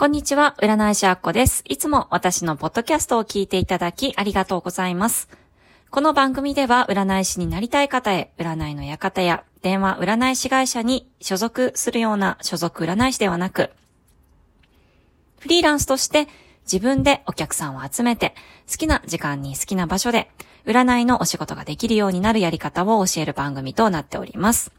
こんにちは、占い師あっこです。いつも私のポッドキャストを聞いていただきありがとうございます。この番組では占い師になりたい方へ、占いの館や電話占い師会社に所属するような所属占い師ではなく、フリーランスとして自分でお客さんを集めて、好きな時間に好きな場所で、占いのお仕事ができるようになるやり方を教える番組となっております。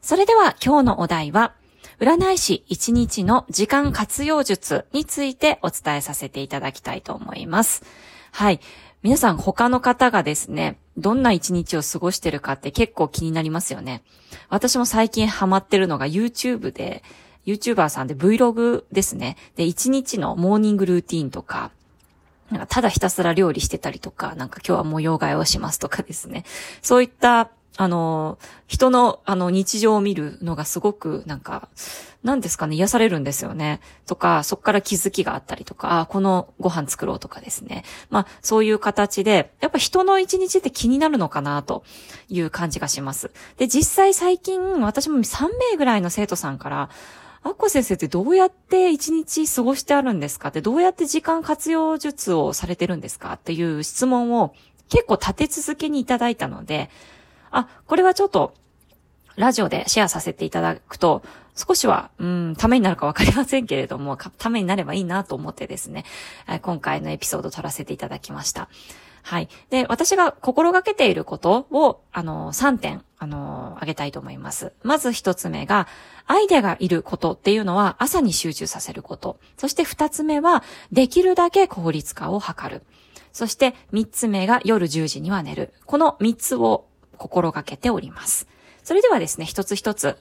それでは今日のお題は、占い師1日の時間活用術についてお伝えさせていただきたいと思います。はい。皆さん他の方がですね、どんな一日を過ごしてるかって結構気になりますよね。私も最近ハマってるのが YouTube で、YouTuber さんで Vlog ですね。で、一日のモーニングルーティンとか、なんかただひたすら料理してたりとか、なんか今日は模様替えをしますとかですね。そういったあの、人の、あの、日常を見るのがすごく、なんか、何ですかね、癒されるんですよね。とか、そっから気づきがあったりとか、あ、このご飯作ろうとかですね。まあ、そういう形で、やっぱ人の一日って気になるのかな、という感じがします。で、実際最近、私も3名ぐらいの生徒さんから、アッコ先生ってどうやって一日過ごしてあるんですか？って、どうやって時間活用術をされてるんですか？っていう質問を結構立て続けにいただいたので、あ、これはちょっと、ラジオでシェアさせていただくと、少しは、うん、ためになるかわかりませんけれども、ためになればいいなと思ってですね、今回のエピソードを撮らせていただきました。はい。で、私が心がけていることを、あの、3点、あの、あげたいと思います。まず1つ目が、アイデアがいることっていうのは朝に集中させること。そして2つ目は、できるだけ効率化を図る。そして3つ目が夜10時には寝る。この3つを心がけております。それではですね、一つ一つ、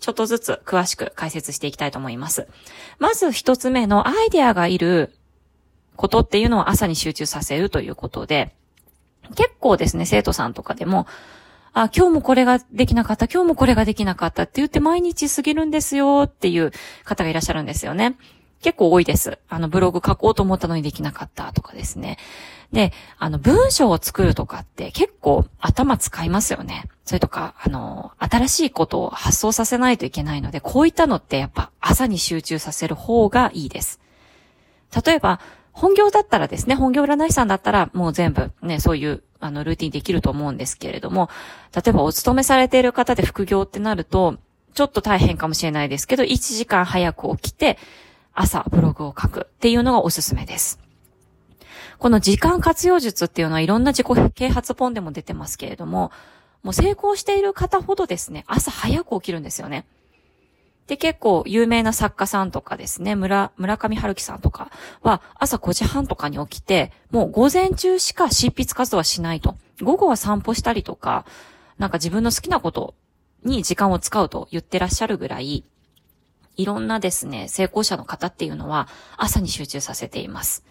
ちょっとずつ詳しく解説していきたいと思います。まず一つ目のアイデアがいることっていうのを朝に集中させるということで、結構ですね、生徒さんとかでも、あ、今日もこれができなかった、今日もこれができなかったって言って毎日過ぎるんですよっていう方がいらっしゃるんですよね。結構多いです。あの、ブログ書こうと思ったのにできなかったとかですね。で、あの、文章を作るとかって結構頭使いますよね。それとか、あの、新しいことを発想させないといけないので、こういったのってやっぱ朝に集中させる方がいいです。例えば、本業だったらですね、本業占い師さんだったらもう全部ね、そういうあの、ルーティンできると思うんですけれども、例えばお勤めされている方で副業ってなると、ちょっと大変かもしれないですけど、1時間早く起きて、朝ブログを書くっていうのがおすすめです。この時間活用術っていうのはいろんな自己啓発本でも出てますけれども、もう成功している方ほどですね、朝早く起きるんですよね。で、結構有名な作家さんとかですね、村、村上春樹さんとかは朝5時半とかに起きて、もう午前中しか執筆活動はしないと。午後は散歩したりとか、なんか自分の好きなことに時間を使うと言ってらっしゃるぐらい、いろんなですね、成功者の方っていうのは朝に集中させています。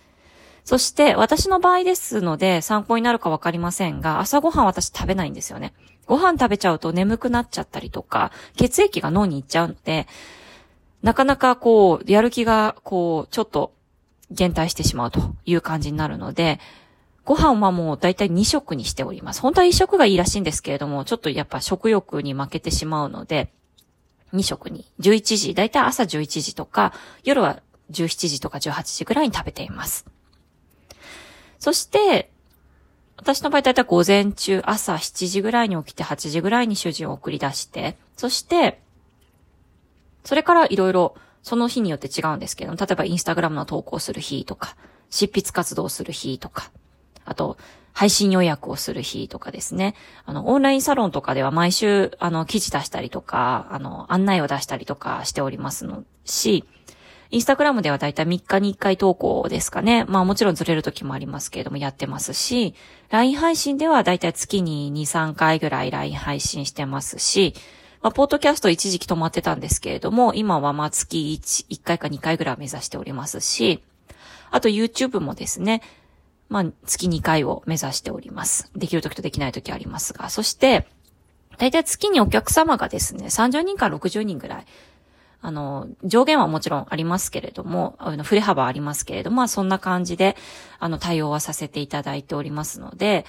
そして私の場合ですので参考になるかわかりませんが、朝ごはん私食べないんですよね。ご飯食べちゃうと眠くなっちゃったりとか、血液が脳に行っちゃうので、なかなかこう、やる気がこう、ちょっと減退してしまうという感じになるので、ご飯はもうだいたい2食にしております。本当は1食がいいらしいんですけれども、ちょっとやっぱ食欲に負けてしまうので、2食に、11時、だいたい朝11時とか、夜は17時とか18時ぐらいに食べています。そして、私の場合だいたい午前中、朝7時ぐらいに起きて8時ぐらいに主人を送り出して、そして、それからいろいろその日によって違うんですけど、例えばインスタグラムの投稿する日とか、執筆活動する日とか、あと、配信予約をする日とかですね。あの、オンラインサロンとかでは毎週、あの、記事出したりとか、あの、案内を出したりとかしておりますのし、インスタグラムではだいたい3日に1回投稿ですかね。まあもちろんずれる時もありますけれどもやってますし、LINE 配信ではだいたい月に2、3回ぐらい LINE 配信してますし、まあ、ポッドキャスト一時期止まってたんですけれども、今はまあ月 1, 1回か2回ぐらい目指しておりますし、あと YouTube もですね、まあ月2回を目指しております。できる時とできない時ありますが、そして、だいたい月にお客様がですね、30人から60人ぐらいあの、上限はもちろんありますけれども、あの、振れ幅ありますけれども、まあ、そんな感じで、あの、対応はさせていただいておりますので、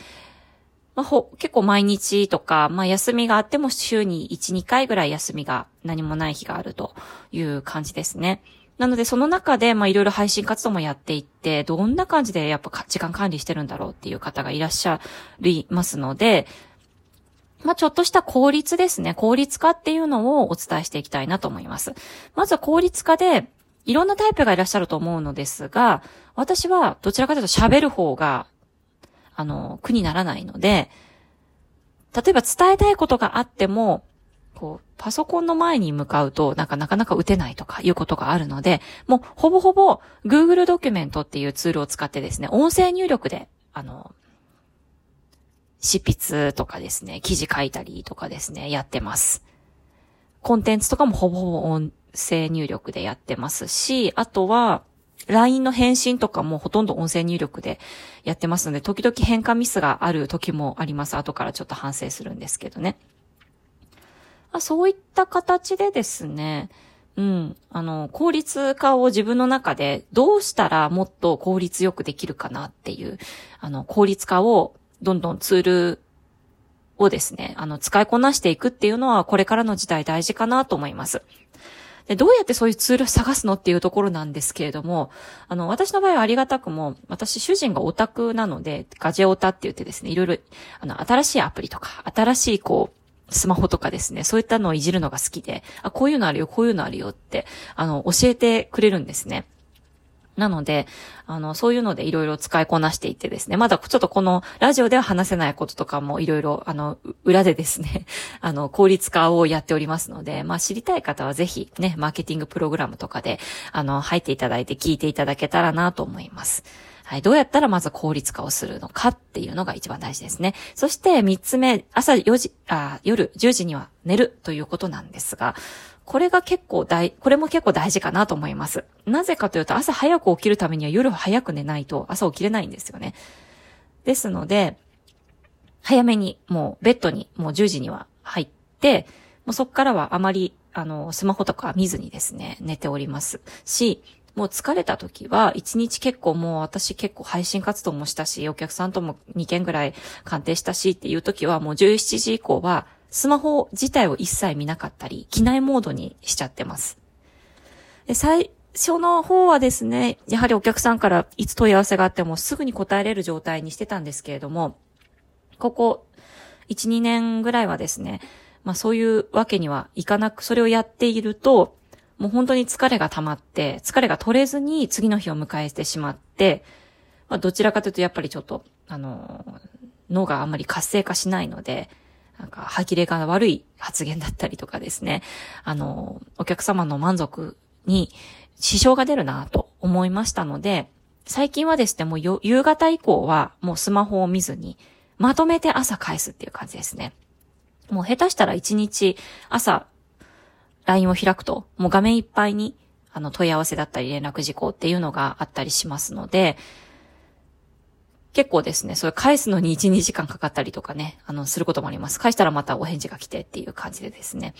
まあ、ほ、結構毎日とか、まあ、休みがあっても週に1、2回ぐらい休みが何もない日があるという感じですね。なので、その中で、ま、いろいろ配信活動もやっていって、どんな感じでやっぱ時間管理してるんだろうっていう方がいらっしゃいますので、まあ、ちょっとした効率ですね。効率化っていうのをお伝えしていきたいなと思います。まずは効率化で、いろんなタイプがいらっしゃると思うのですが、私はどちらかというと喋る方が、あの、苦にならないので、例えば伝えたいことがあっても、こう、パソコンの前に向かうと、なんかなかなか打てないとかいうことがあるので、もうほぼほぼ Google ドキュメントっていうツールを使ってですね、音声入力で、あの、執筆とかですね、記事書いたりとかですね、やってます。コンテンツとかもほぼほぼ音声入力でやってますし、あとは、LINE の返信とかもほとんど音声入力でやってますので、時々変化ミスがある時もあります。後からちょっと反省するんですけどね。あそういった形でですね、うん。あの、効率化を自分の中でどうしたらもっと効率よくできるかなっていう、あの、効率化をどんどんツールをですね、あの、使いこなしていくっていうのはこれからの時代大事かなと思います。で、どうやってそういうツールを探すのっていうところなんですけれども、あの、私の場合はありがたくも、私主人がオタクなので、ガジェオタって言ってですね、いろいろ、あの、新しいアプリとか、新しいこう、スマホとかですね、そういったのをいじるのが好きで、あ、こういうのあるよ、こういうのあるよって、あの、教えてくれるんですね。なので、あの、そういうのでいろいろ使いこなしていってですね、まだちょっとこのラジオでは話せないこととかもいろいろ、あの、裏でですね、あの、効率化をやっておりますので、まあ知りたい方はぜひね、マーケティングプログラムとかで、あの、入っていただいて聞いていただけたらなと思います。はい、どうやったらまず効率化をするのかっていうのが一番大事ですね。そして三つ目、朝4時、あ、夜10時には寝るということなんですが、これが結構大、これも結構大事かなと思います。なぜかというと朝早く起きるためには夜早く寝ないと朝起きれないんですよね。ですので、早めにもうベッドにもう10時には入って、もうそこからはあまりあの、スマホとか見ずにですね、寝ておりますし、もう疲れた時は、一日結構もう私結構配信活動もしたし、お客さんとも2件ぐらい鑑定したしっていう時は、もう17時以降は、スマホ自体を一切見なかったり、機内モードにしちゃってます。で最初の方はですね、やはりお客さんからいつ問い合わせがあってもすぐに答えれる状態にしてたんですけれども、ここ1、2年ぐらいはですね、まあそういうわけにはいかなく、それをやっていると、もう本当に疲れが溜まって、疲れが取れずに次の日を迎えてしまって、まあ、どちらかというとやっぱりちょっと、あの、脳があんまり活性化しないので、なんか、歯切れが悪い発言だったりとかですね、あの、お客様の満足に支障が出るなと思いましたので、最近はですね、もう夕方以降はもうスマホを見ずに、まとめて朝返すっていう感じですね。もう下手したら一日朝 LINE を開くと、もう画面いっぱいに、あの、問い合わせだったり連絡事項っていうのがあったりしますので、結構ですね、それ返すのに1、2時間かかったりとかね、あの、することもあります。返したらまたお返事が来てっていう感じでですね、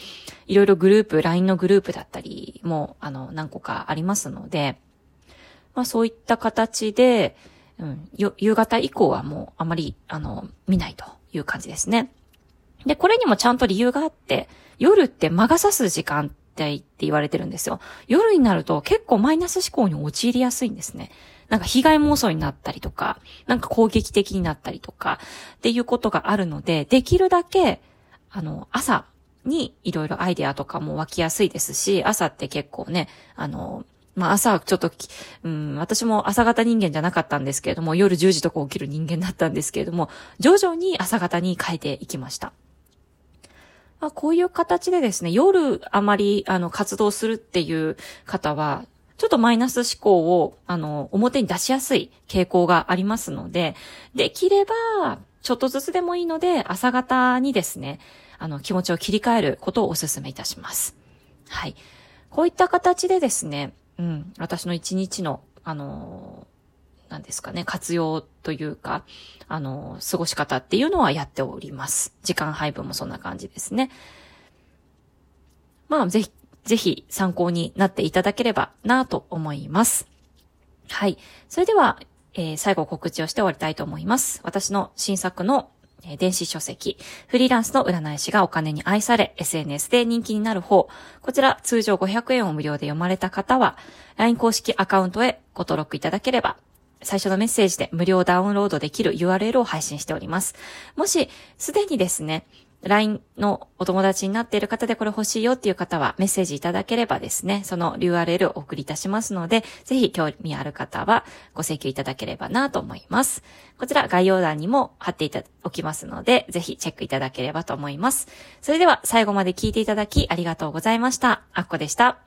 いろいろグループ、LINE のグループだったりも、あの、何個かありますので、まあそういった形で、うん、夕方以降はもうあまり、あの、見ないという感じですね。で、これにもちゃんと理由があって、夜って魔が差す時間帯って言われてるんですよ。夜になると結構マイナス思考に陥りやすいんですね。なんか被害妄想になったりとか、なんか攻撃的になったりとか、っていうことがあるので、できるだけ、あの、朝にいろいろアイデアとかも湧きやすいですし、朝って結構ね、あの、まあ朝ちょっと、うん、私も朝方人間じゃなかったんですけれども、夜10時とか起きる人間だったんですけれども、徐々に朝方に変えていきました。まあ、こういう形でですね、夜あまり、あの、活動するっていう方は、ちょっとマイナス思考を、あの、表に出しやすい傾向がありますので、できれば、ちょっとずつでもいいので、朝方にですね、あの、気持ちを切り替えることをお勧めいたします。はい。こういった形でですね、うん、私の一日の、あのなんですかね、活用というか、あの、過ごし方っていうのはやっております。時間配分もそんな感じですね。まあ、ぜひ、ぜひ参考になっていただければなと思います。はい。それでは、えー、最後告知をして終わりたいと思います。私の新作の電子書籍、フリーランスの占い師がお金に愛され、SNS で人気になる方、こちら通常500円を無料で読まれた方は、LINE 公式アカウントへご登録いただければ、最初のメッセージで無料ダウンロードできる URL を配信しております。もし、すでにですね、LINE のお友達になっている方でこれ欲しいよっていう方はメッセージいただければですね、その URL をお送りいたしますので、ぜひ興味ある方はご請求いただければなと思います。こちら概要欄にも貼っていたおきますので、ぜひチェックいただければと思います。それでは最後まで聞いていただきありがとうございました。あっこでした。